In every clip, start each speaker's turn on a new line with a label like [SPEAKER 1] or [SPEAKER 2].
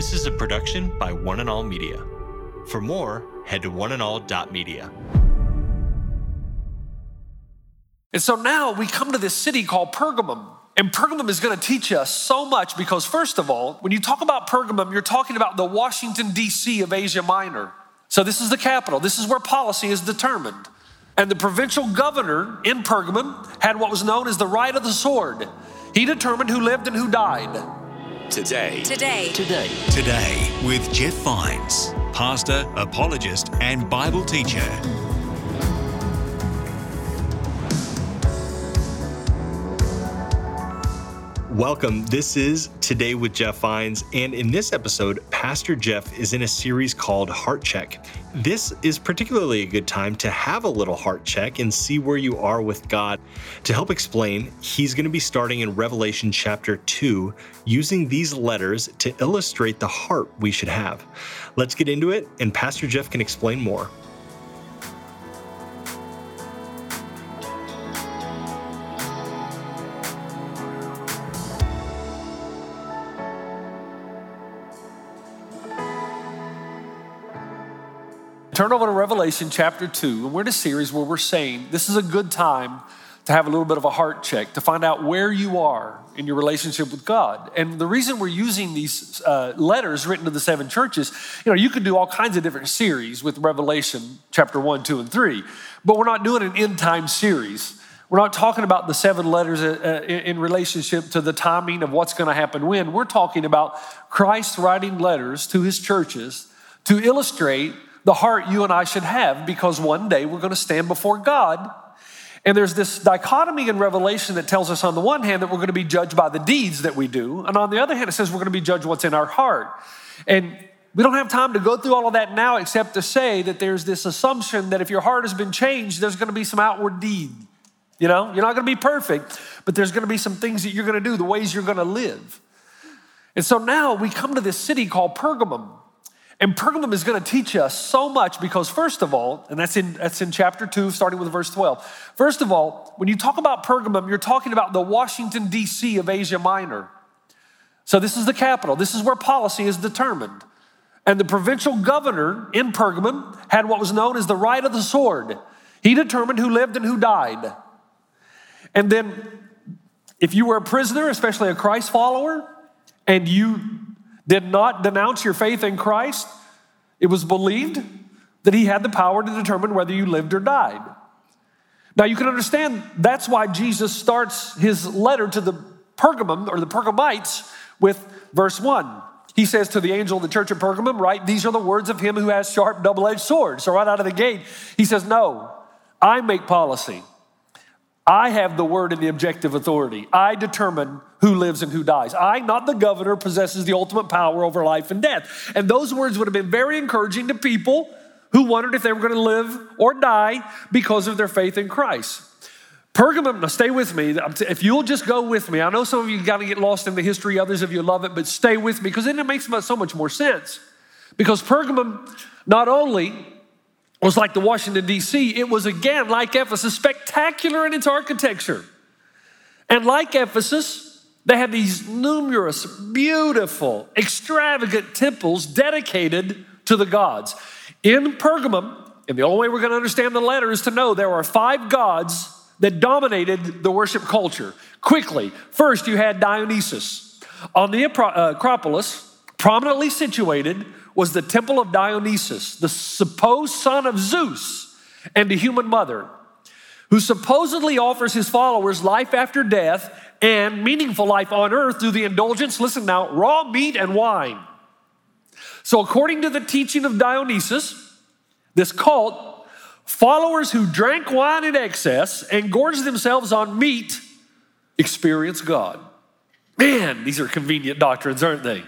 [SPEAKER 1] This is a production by One and All Media. For more, head to oneandall.media.
[SPEAKER 2] And so now we come to this city called Pergamum. And Pergamum is going to teach us so much because, first of all, when you talk about Pergamum, you're talking about the Washington, D.C. of Asia Minor. So this is the capital, this is where policy is determined. And the provincial governor in Pergamum had what was known as the right of the sword. He determined who lived and who died.
[SPEAKER 3] Today.
[SPEAKER 4] Today.
[SPEAKER 3] Today.
[SPEAKER 5] Today with Jeff Vines, pastor, apologist, and Bible teacher.
[SPEAKER 1] Welcome. This is Today with Jeff Vines. And in this episode, Pastor Jeff is in a series called Heart Check. This is particularly a good time to have a little heart check and see where you are with God. To help explain, he's going to be starting in Revelation chapter 2, using these letters to illustrate the heart we should have. Let's get into it, and Pastor Jeff can explain more.
[SPEAKER 2] Turn over to Revelation chapter 2, and we're in a series where we're saying this is a good time to have a little bit of a heart check to find out where you are in your relationship with God. And the reason we're using these uh, letters written to the seven churches, you know, you could do all kinds of different series with Revelation chapter 1, 2, and 3, but we're not doing an end time series. We're not talking about the seven letters uh, uh, in relationship to the timing of what's going to happen when. We're talking about Christ writing letters to his churches to illustrate the heart you and I should have because one day we're going to stand before God. And there's this dichotomy in Revelation that tells us, on the one hand, that we're going to be judged by the deeds that we do. And on the other hand, it says we're going to be judged what's in our heart. And we don't have time to go through all of that now, except to say that there's this assumption that if your heart has been changed, there's going to be some outward deed. You know, you're not going to be perfect, but there's going to be some things that you're going to do, the ways you're going to live. And so now we come to this city called Pergamum. And Pergamum is going to teach us so much because, first of all, and that's in, that's in chapter 2, starting with verse 12. First of all, when you talk about Pergamum, you're talking about the Washington, D.C. of Asia Minor. So this is the capital, this is where policy is determined. And the provincial governor in Pergamum had what was known as the right of the sword. He determined who lived and who died. And then, if you were a prisoner, especially a Christ follower, and you did not denounce your faith in Christ, it was believed that he had the power to determine whether you lived or died. Now you can understand that's why Jesus starts his letter to the Pergamum or the Pergamites with verse 1. He says to the angel of the church of Pergamum, write, these are the words of him who has sharp double edged swords. So right out of the gate, he says, No, I make policy. I have the word and the objective authority. I determine who lives and who dies. I, not the governor, possesses the ultimate power over life and death. And those words would have been very encouraging to people who wondered if they were going to live or die because of their faith in Christ. Pergamum, now stay with me. If you'll just go with me, I know some of you got to get lost in the history, others of you love it, but stay with me because then it makes so much more sense. Because Pergamum not only was like the Washington, D.C., it was again, like Ephesus, spectacular in its architecture. And like Ephesus, they had these numerous, beautiful, extravagant temples dedicated to the gods. In Pergamum, and the only way we're going to understand the letter is to know there are five gods that dominated the worship culture. Quickly, first you had Dionysus. On the uh, Acropolis, prominently situated, was the temple of Dionysus, the supposed son of Zeus and a human mother, who supposedly offers his followers life after death and meaningful life on earth through the indulgence, listen now, raw meat and wine. So, according to the teaching of Dionysus, this cult, followers who drank wine in excess and gorged themselves on meat experience God. Man, these are convenient doctrines, aren't they?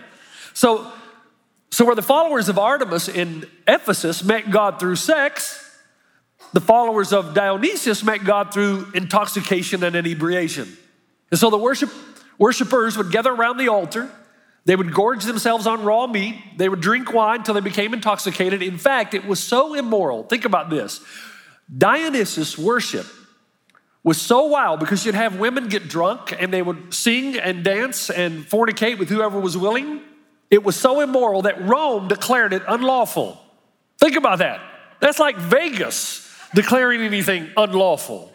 [SPEAKER 2] So, so, where the followers of Artemis in Ephesus met God through sex, the followers of Dionysius met God through intoxication and inebriation. And so the worship, worshipers would gather around the altar. They would gorge themselves on raw meat. They would drink wine until they became intoxicated. In fact, it was so immoral. Think about this Dionysus worship was so wild because you'd have women get drunk and they would sing and dance and fornicate with whoever was willing. It was so immoral that Rome declared it unlawful. Think about that. That's like Vegas declaring anything unlawful.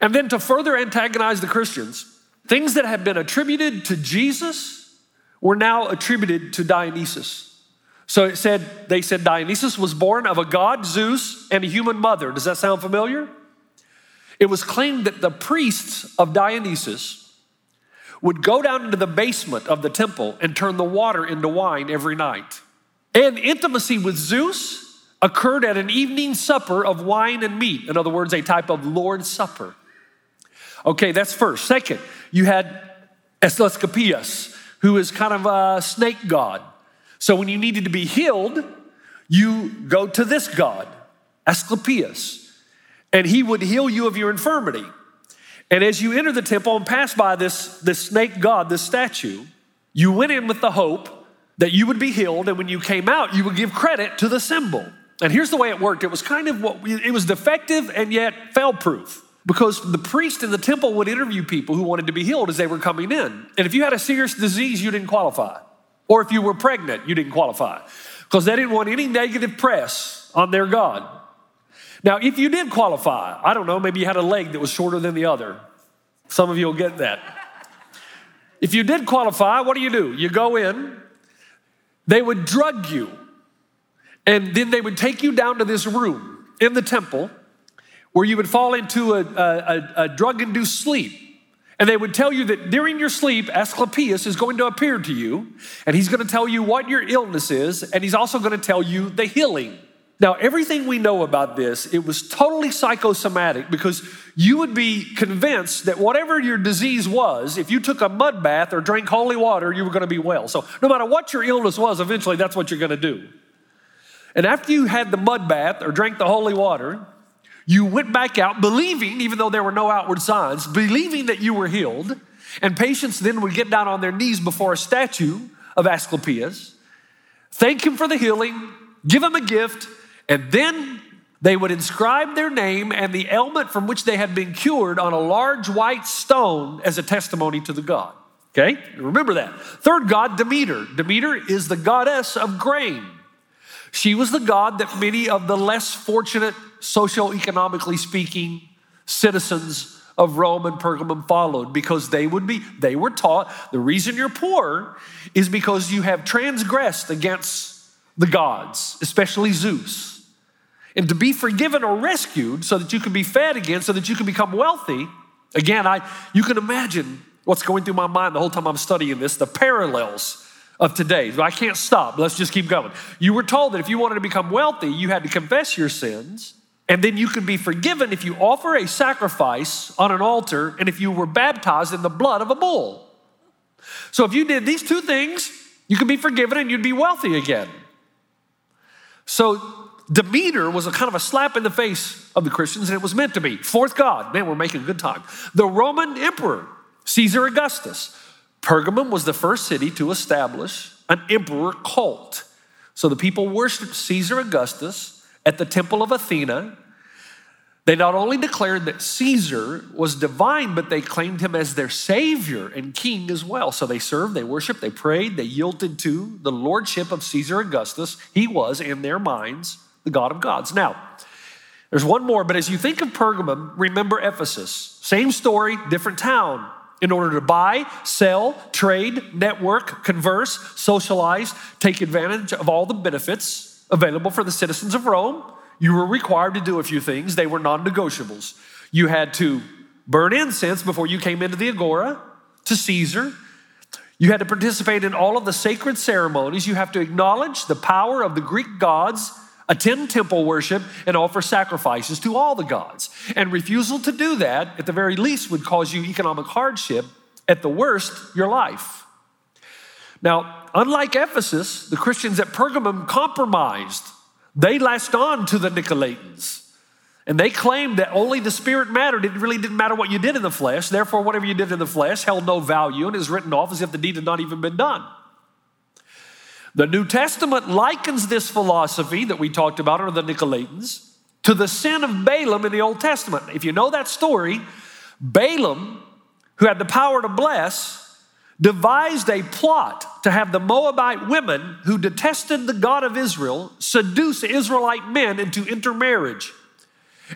[SPEAKER 2] And then to further antagonize the Christians, things that had been attributed to Jesus were now attributed to Dionysus. So it said, they said Dionysus was born of a god, Zeus, and a human mother. Does that sound familiar? It was claimed that the priests of Dionysus would go down into the basement of the temple and turn the water into wine every night. And intimacy with Zeus occurred at an evening supper of wine and meat. In other words, a type of Lord's Supper. Okay, that's first. Second, you had Asclepius, who is kind of a snake god. So when you needed to be healed, you go to this God, Asclepius, and he would heal you of your infirmity. And as you enter the temple and pass by this, this snake god, this statue, you went in with the hope that you would be healed, and when you came out, you would give credit to the symbol. And here's the way it worked it was kind of what it was defective and yet fail proof because the priest in the temple would interview people who wanted to be healed as they were coming in. And if you had a serious disease, you didn't qualify. Or if you were pregnant, you didn't qualify because they didn't want any negative press on their God. Now, if you did qualify, I don't know, maybe you had a leg that was shorter than the other. Some of you will get that. If you did qualify, what do you do? You go in, they would drug you, and then they would take you down to this room in the temple where you would fall into a, a, a drug induced sleep. And they would tell you that during your sleep, Asclepius is going to appear to you, and he's going to tell you what your illness is, and he's also going to tell you the healing. Now, everything we know about this, it was totally psychosomatic because you would be convinced that whatever your disease was, if you took a mud bath or drank holy water, you were going to be well. So, no matter what your illness was, eventually that's what you're going to do. And after you had the mud bath or drank the holy water, you went back out believing, even though there were no outward signs, believing that you were healed. And patients then would get down on their knees before a statue of Asclepius, thank him for the healing, give him a gift, and then they would inscribe their name and the ailment from which they had been cured on a large white stone as a testimony to the god. Okay? Remember that. Third god, Demeter. Demeter is the goddess of grain. She was the god that many of the less fortunate socioeconomically speaking, citizens of Rome and Pergamum followed because they would be, they were taught the reason you're poor is because you have transgressed against the gods, especially Zeus. And to be forgiven or rescued so that you can be fed again, so that you can become wealthy, again, I you can imagine what's going through my mind the whole time I'm studying this, the parallels of today. I can't stop. Let's just keep going. You were told that if you wanted to become wealthy, you had to confess your sins and then you can be forgiven if you offer a sacrifice on an altar and if you were baptized in the blood of a bull. So if you did these two things, you could be forgiven and you'd be wealthy again. So Demeter was a kind of a slap in the face of the Christians, and it was meant to be. Fourth God, man, we're making good time. The Roman emperor, Caesar Augustus. Pergamum was the first city to establish an emperor cult. So the people worshiped Caesar Augustus at the temple of Athena, they not only declared that Caesar was divine, but they claimed him as their savior and king as well. So they served, they worshiped, they prayed, they yielded to the lordship of Caesar Augustus. He was, in their minds, the God of gods. Now, there's one more, but as you think of Pergamum, remember Ephesus. Same story, different town. In order to buy, sell, trade, network, converse, socialize, take advantage of all the benefits available for the citizens of Rome. You were required to do a few things, they were non negotiables. You had to burn incense before you came into the agora to Caesar. You had to participate in all of the sacred ceremonies. You have to acknowledge the power of the Greek gods, attend temple worship, and offer sacrifices to all the gods. And refusal to do that, at the very least, would cause you economic hardship. At the worst, your life. Now, unlike Ephesus, the Christians at Pergamum compromised. They latched on to the Nicolaitans. And they claimed that only the spirit mattered. It really didn't matter what you did in the flesh. Therefore, whatever you did in the flesh held no value and is written off as if the deed had not even been done. The New Testament likens this philosophy that we talked about under the Nicolaitans to the sin of Balaam in the Old Testament. If you know that story, Balaam, who had the power to bless, devised a plot to have the Moabite women who detested the God of Israel seduce Israelite men into intermarriage.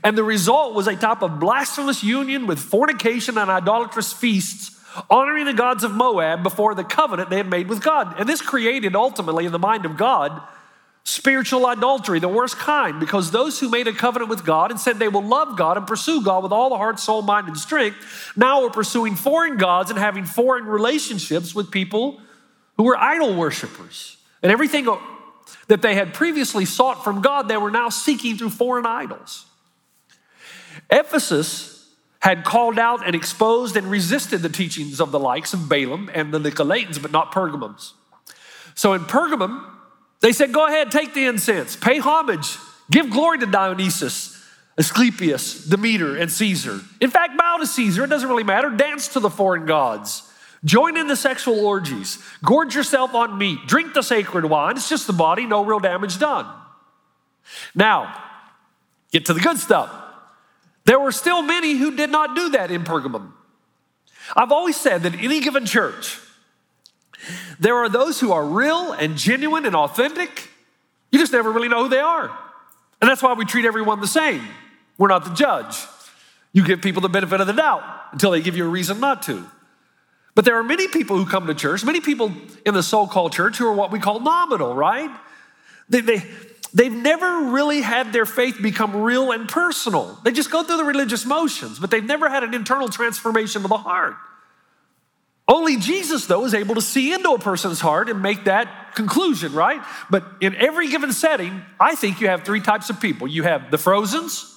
[SPEAKER 2] And the result was a type of blasphemous union with fornication and idolatrous feasts, honoring the gods of Moab before the covenant they had made with God. And this created ultimately in the mind of God spiritual adultery, the worst kind, because those who made a covenant with God and said they will love God and pursue God with all the heart, soul, mind, and strength, now are pursuing foreign gods and having foreign relationships with people who were idol worshippers. And everything that they had previously sought from God, they were now seeking through foreign idols. Ephesus had called out and exposed and resisted the teachings of the likes of Balaam and the Nicolaitans, but not Pergamums. So in Pergamum, they said, Go ahead, take the incense, pay homage, give glory to Dionysus, Asclepius, Demeter, and Caesar. In fact, bow to Caesar, it doesn't really matter. Dance to the foreign gods. Join in the sexual orgies. Gorge yourself on meat. Drink the sacred wine. It's just the body, no real damage done. Now, get to the good stuff. There were still many who did not do that in Pergamum. I've always said that in any given church, there are those who are real and genuine and authentic. You just never really know who they are. And that's why we treat everyone the same. We're not the judge. You give people the benefit of the doubt until they give you a reason not to. But there are many people who come to church, many people in the so called church who are what we call nominal, right? They, they, they've never really had their faith become real and personal. They just go through the religious motions, but they've never had an internal transformation of the heart. Only Jesus, though, is able to see into a person's heart and make that conclusion, right? But in every given setting, I think you have three types of people. You have the frozens,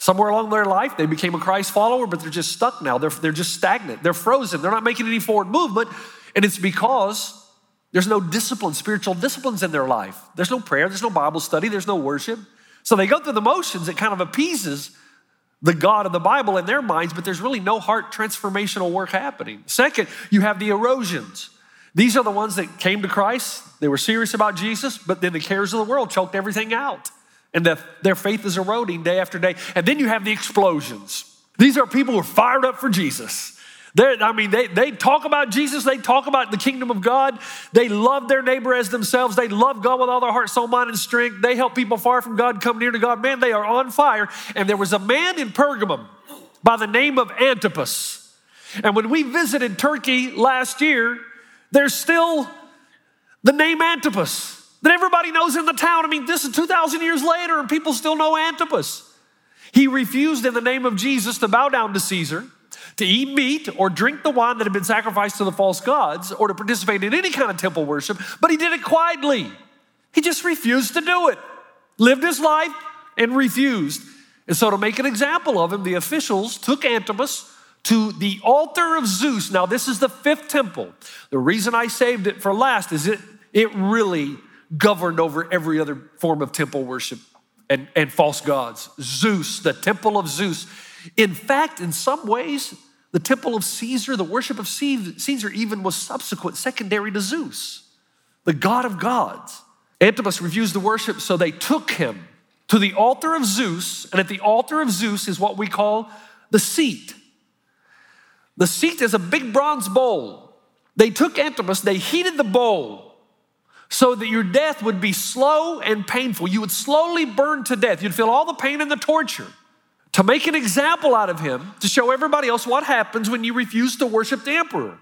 [SPEAKER 2] somewhere along their life, they became a Christ follower, but they're just stuck now. They're, they're just stagnant. They're frozen. They're not making any forward movement. And it's because there's no discipline, spiritual disciplines in their life. There's no prayer, there's no Bible study, there's no worship. So they go through the motions. It kind of appeases the God of the Bible in their minds, but there's really no heart transformational work happening. Second, you have the erosions. These are the ones that came to Christ. They were serious about Jesus, but then the cares of the world choked everything out. And the, their faith is eroding day after day. And then you have the explosions. These are people who are fired up for Jesus. They're, I mean, they, they talk about Jesus, they talk about the kingdom of God. They love their neighbor as themselves. They love God with all their heart, soul, mind, and strength. They help people far from God come near to God. Man, they are on fire. And there was a man in Pergamum by the name of Antipas. And when we visited Turkey last year, there's still the name Antipas that everybody knows in the town. I mean, this is 2,000 years later, and people still know Antipas. He refused in the name of Jesus to bow down to Caesar to eat meat or drink the wine that had been sacrificed to the false gods or to participate in any kind of temple worship, but he did it quietly. He just refused to do it, lived his life and refused. And so, to make an example of him, the officials took Antipas to the altar of Zeus. Now, this is the fifth temple. The reason I saved it for last is it, it really governed over every other form of temple worship and, and false gods. Zeus, the temple of Zeus. In fact, in some ways, the temple of Caesar, the worship of Caesar, even was subsequent, secondary to Zeus, the god of gods. Antipas refused the worship, so they took him to the altar of Zeus, and at the altar of Zeus is what we call the seat. The seat is a big bronze bowl. They took Antipas, they heated the bowl so that your death would be slow and painful. You would slowly burn to death. You'd feel all the pain and the torture to make an example out of him, to show everybody else what happens when you refuse to worship the emperor.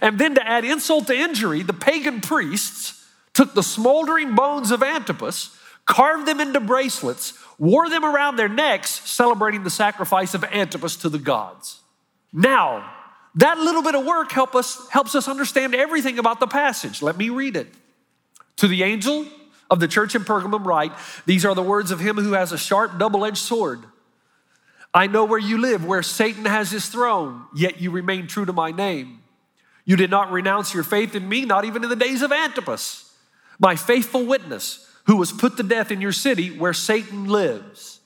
[SPEAKER 2] And then to add insult to injury, the pagan priests took the smoldering bones of Antipas, carved them into bracelets, wore them around their necks, celebrating the sacrifice of Antipas to the gods. Now, that little bit of work help us, helps us understand everything about the passage. Let me read it. To the angel of the church in Pergamum, write These are the words of him who has a sharp, double edged sword. I know where you live, where Satan has his throne, yet you remain true to my name. You did not renounce your faith in me, not even in the days of Antipas, my faithful witness, who was put to death in your city where Satan lives.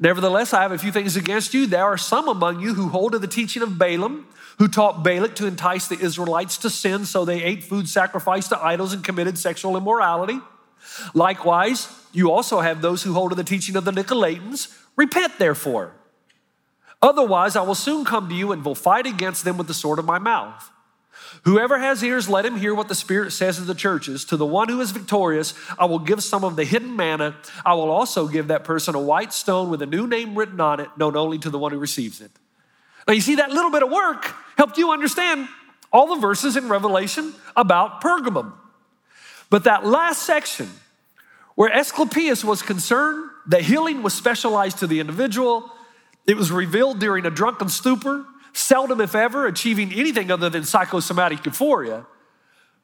[SPEAKER 2] Nevertheless, I have a few things against you. There are some among you who hold to the teaching of Balaam, who taught Balak to entice the Israelites to sin, so they ate food sacrificed to idols and committed sexual immorality. Likewise, you also have those who hold to the teaching of the Nicolaitans. Repent, therefore Otherwise, I will soon come to you and will fight against them with the sword of my mouth. Whoever has ears, let him hear what the Spirit says to the churches. To the one who is victorious, I will give some of the hidden manna. I will also give that person a white stone with a new name written on it, known only to the one who receives it. Now, you see, that little bit of work helped you understand all the verses in Revelation about Pergamum. But that last section, where Asclepius was concerned that healing was specialized to the individual, it was revealed during a drunken stupor, seldom, if ever, achieving anything other than psychosomatic euphoria.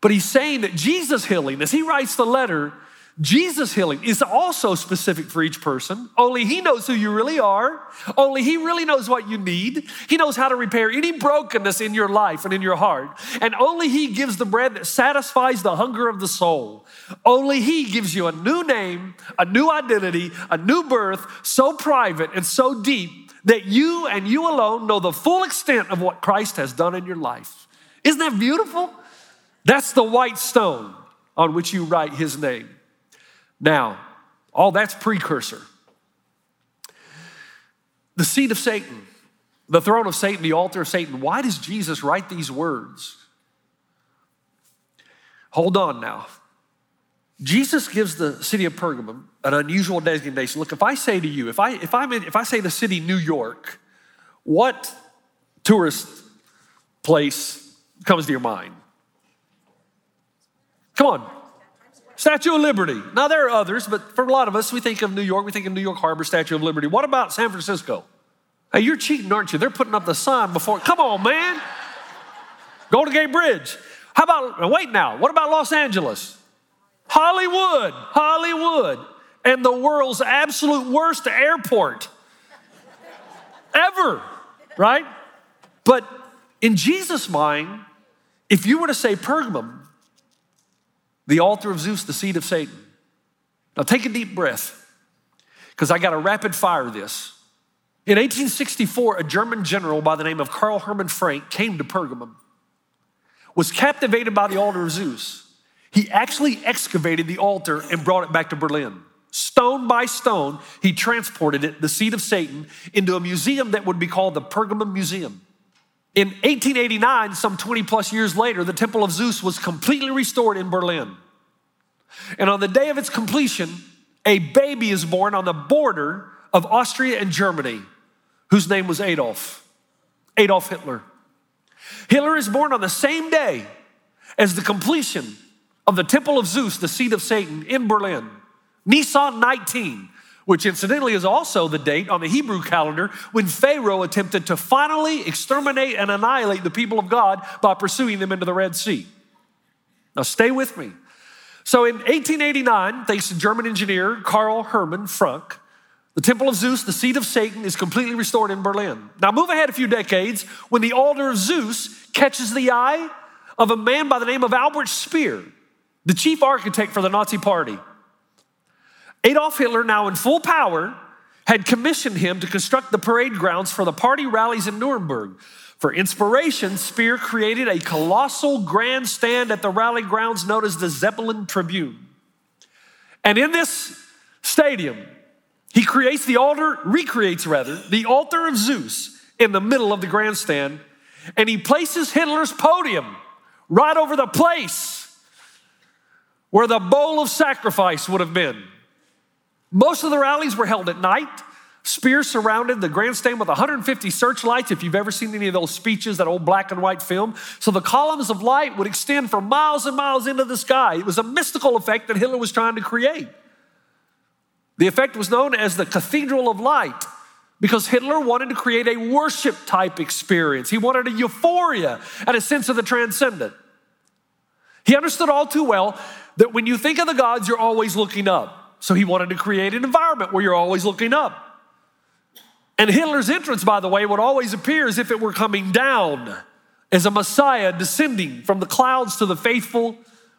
[SPEAKER 2] But he's saying that Jesus' healing, as he writes the letter, Jesus' healing is also specific for each person. Only He knows who you really are. Only He really knows what you need. He knows how to repair any brokenness in your life and in your heart. And only He gives the bread that satisfies the hunger of the soul. Only He gives you a new name, a new identity, a new birth, so private and so deep that you and you alone know the full extent of what Christ has done in your life. Isn't that beautiful? That's the white stone on which you write His name. Now, all that's precursor. The seat of Satan, the throne of Satan, the altar of Satan. Why does Jesus write these words? Hold on now. Jesus gives the city of Pergamum an unusual designation. Look, if I say to you, if I if I'm in, if I say the city New York, what tourist place comes to your mind? Come on, Statue of Liberty. Now, there are others, but for a lot of us, we think of New York, we think of New York Harbor, Statue of Liberty. What about San Francisco? Hey, you're cheating, aren't you? They're putting up the sign before. Come on, man. Golden Gate Bridge. How about, wait now, what about Los Angeles? Hollywood, Hollywood, and the world's absolute worst airport ever, right? But in Jesus' mind, if you were to say Pergamum, the altar of Zeus, the seat of Satan. Now take a deep breath because I got to rapid fire this. In 1864, a German general by the name of Karl Hermann Frank came to Pergamum, was captivated by the altar of Zeus. He actually excavated the altar and brought it back to Berlin. Stone by stone, he transported it, the seed of Satan, into a museum that would be called the Pergamum Museum. In 1889, some 20 plus years later, the Temple of Zeus was completely restored in Berlin. And on the day of its completion, a baby is born on the border of Austria and Germany, whose name was Adolf, Adolf Hitler. Hitler is born on the same day as the completion of the Temple of Zeus, the seat of Satan, in Berlin. Nisan 19, which incidentally is also the date on the Hebrew calendar when Pharaoh attempted to finally exterminate and annihilate the people of God by pursuing them into the Red Sea. Now, stay with me. So, in 1889, thanks to German engineer Karl Hermann Frank, the Temple of Zeus, the seat of Satan, is completely restored in Berlin. Now, move ahead a few decades when the altar of Zeus catches the eye of a man by the name of Albert Speer, the chief architect for the Nazi Party. Adolf Hitler, now in full power, had commissioned him to construct the parade grounds for the party rallies in Nuremberg. For inspiration, Speer created a colossal grandstand at the rally grounds known as the Zeppelin Tribune. And in this stadium, he creates the altar, recreates rather, the altar of Zeus in the middle of the grandstand, and he places Hitler's podium right over the place where the bowl of sacrifice would have been. Most of the rallies were held at night. Spears surrounded the grandstand with 150 searchlights. If you've ever seen any of those speeches, that old black and white film. So the columns of light would extend for miles and miles into the sky. It was a mystical effect that Hitler was trying to create. The effect was known as the Cathedral of Light because Hitler wanted to create a worship type experience. He wanted a euphoria and a sense of the transcendent. He understood all too well that when you think of the gods, you're always looking up. So he wanted to create an environment where you're always looking up. And Hitler's entrance, by the way, would always appear as if it were coming down as a Messiah descending from the clouds to the faithful,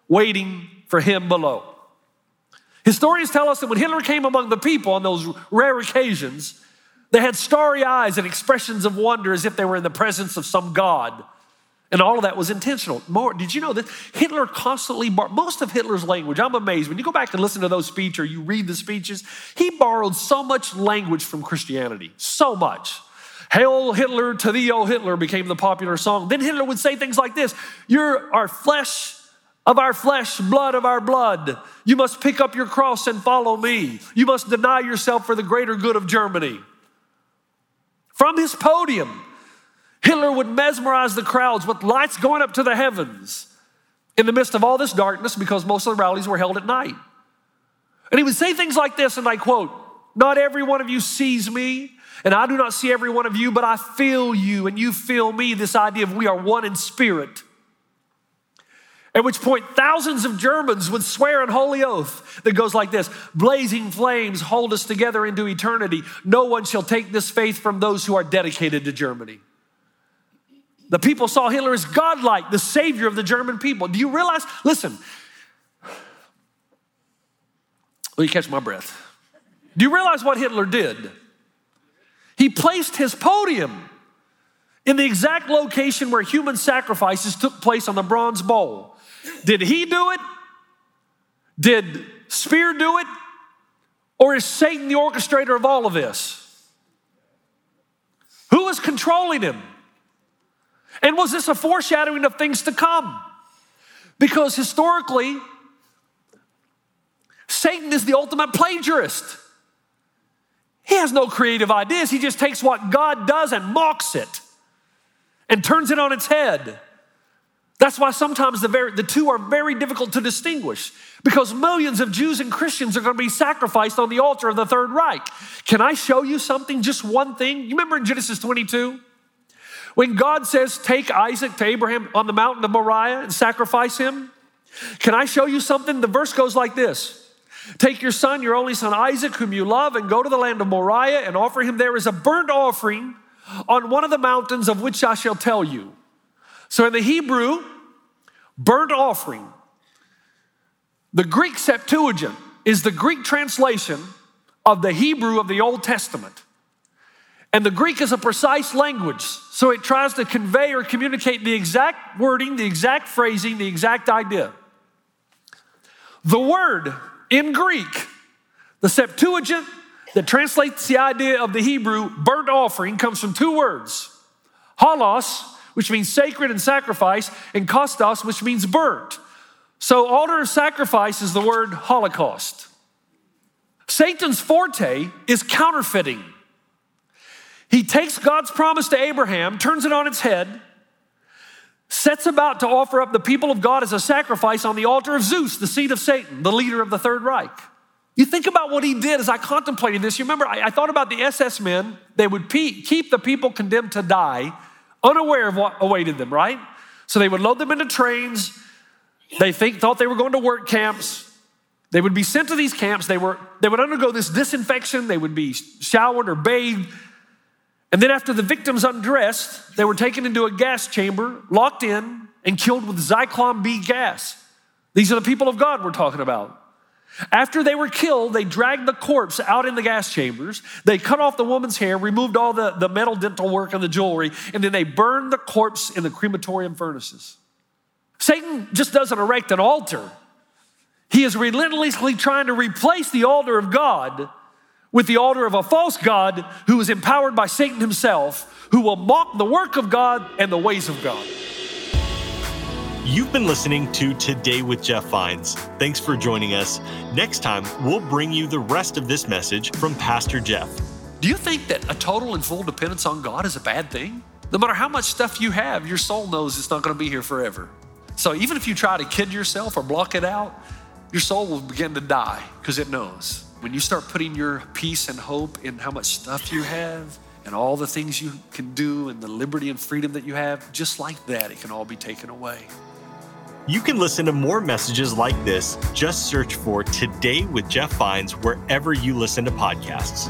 [SPEAKER 2] waiting for him below. Historians tell us that when Hitler came among the people on those rare occasions, they had starry eyes and expressions of wonder as if they were in the presence of some God. And all of that was intentional. More, did you know that Hitler constantly, bar- most of Hitler's language, I'm amazed. When you go back and listen to those speeches or you read the speeches, he borrowed so much language from Christianity, so much. Hail Hitler to thee, O Hitler became the popular song. Then Hitler would say things like this You're our flesh of our flesh, blood of our blood. You must pick up your cross and follow me. You must deny yourself for the greater good of Germany. From his podium, Hitler would mesmerize the crowds with lights going up to the heavens in the midst of all this darkness because most of the rallies were held at night. And he would say things like this, and I quote, Not every one of you sees me, and I do not see every one of you, but I feel you, and you feel me. This idea of we are one in spirit. At which point, thousands of Germans would swear an holy oath that goes like this Blazing flames hold us together into eternity. No one shall take this faith from those who are dedicated to Germany. The people saw Hitler as godlike, the savior of the German people. Do you realize? Listen, let me catch my breath. Do you realize what Hitler did? He placed his podium in the exact location where human sacrifices took place on the bronze bowl. Did he do it? Did Speer do it? Or is Satan the orchestrator of all of this? Who is controlling him? And was this a foreshadowing of things to come? Because historically, Satan is the ultimate plagiarist. He has no creative ideas. He just takes what God does and mocks it and turns it on its head. That's why sometimes the, very, the two are very difficult to distinguish because millions of Jews and Christians are going to be sacrificed on the altar of the Third Reich. Can I show you something, just one thing? You remember in Genesis 22? When God says, Take Isaac to Abraham on the mountain of Moriah and sacrifice him? Can I show you something? The verse goes like this Take your son, your only son Isaac, whom you love, and go to the land of Moriah and offer him there as a burnt offering on one of the mountains of which I shall tell you. So in the Hebrew, burnt offering. The Greek Septuagint is the Greek translation of the Hebrew of the Old Testament. And the Greek is a precise language, so it tries to convey or communicate the exact wording, the exact phrasing, the exact idea. The word in Greek, the Septuagint that translates the idea of the Hebrew burnt offering, comes from two words holos, which means sacred and sacrifice, and kostos, which means burnt. So, altar of sacrifice is the word Holocaust. Satan's forte is counterfeiting. He takes God's promise to Abraham, turns it on its head, sets about to offer up the people of God as a sacrifice on the altar of Zeus, the seed of Satan, the leader of the Third Reich. You think about what he did as I contemplated this. You remember, I, I thought about the SS men. They would pe- keep the people condemned to die unaware of what awaited them, right? So they would load them into trains. They think, thought they were going to work camps. They would be sent to these camps. They, were, they would undergo this disinfection. They would be showered or bathed. And then, after the victims undressed, they were taken into a gas chamber, locked in, and killed with Zyklon B gas. These are the people of God we're talking about. After they were killed, they dragged the corpse out in the gas chambers. They cut off the woman's hair, removed all the, the metal dental work and the jewelry, and then they burned the corpse in the crematorium furnaces. Satan just doesn't erect an altar. He is relentlessly trying to replace the altar of God with the altar of a false God who is empowered by Satan himself, who will mock the work of God and the ways of God.
[SPEAKER 1] You've been listening to Today with Jeff Vines. Thanks for joining us. Next time, we'll bring you the rest of this message from Pastor Jeff.
[SPEAKER 2] Do you think that a total and full dependence on God is a bad thing? No matter how much stuff you have, your soul knows it's not going to be here forever. So even if you try to kid yourself or block it out, your soul will begin to die because it knows. When you start putting your peace and hope in how much stuff you have and all the things you can do and the liberty and freedom that you have, just like that, it can all be taken away.
[SPEAKER 1] You can listen to more messages like this. Just search for Today with Jeff Vines wherever you listen to podcasts.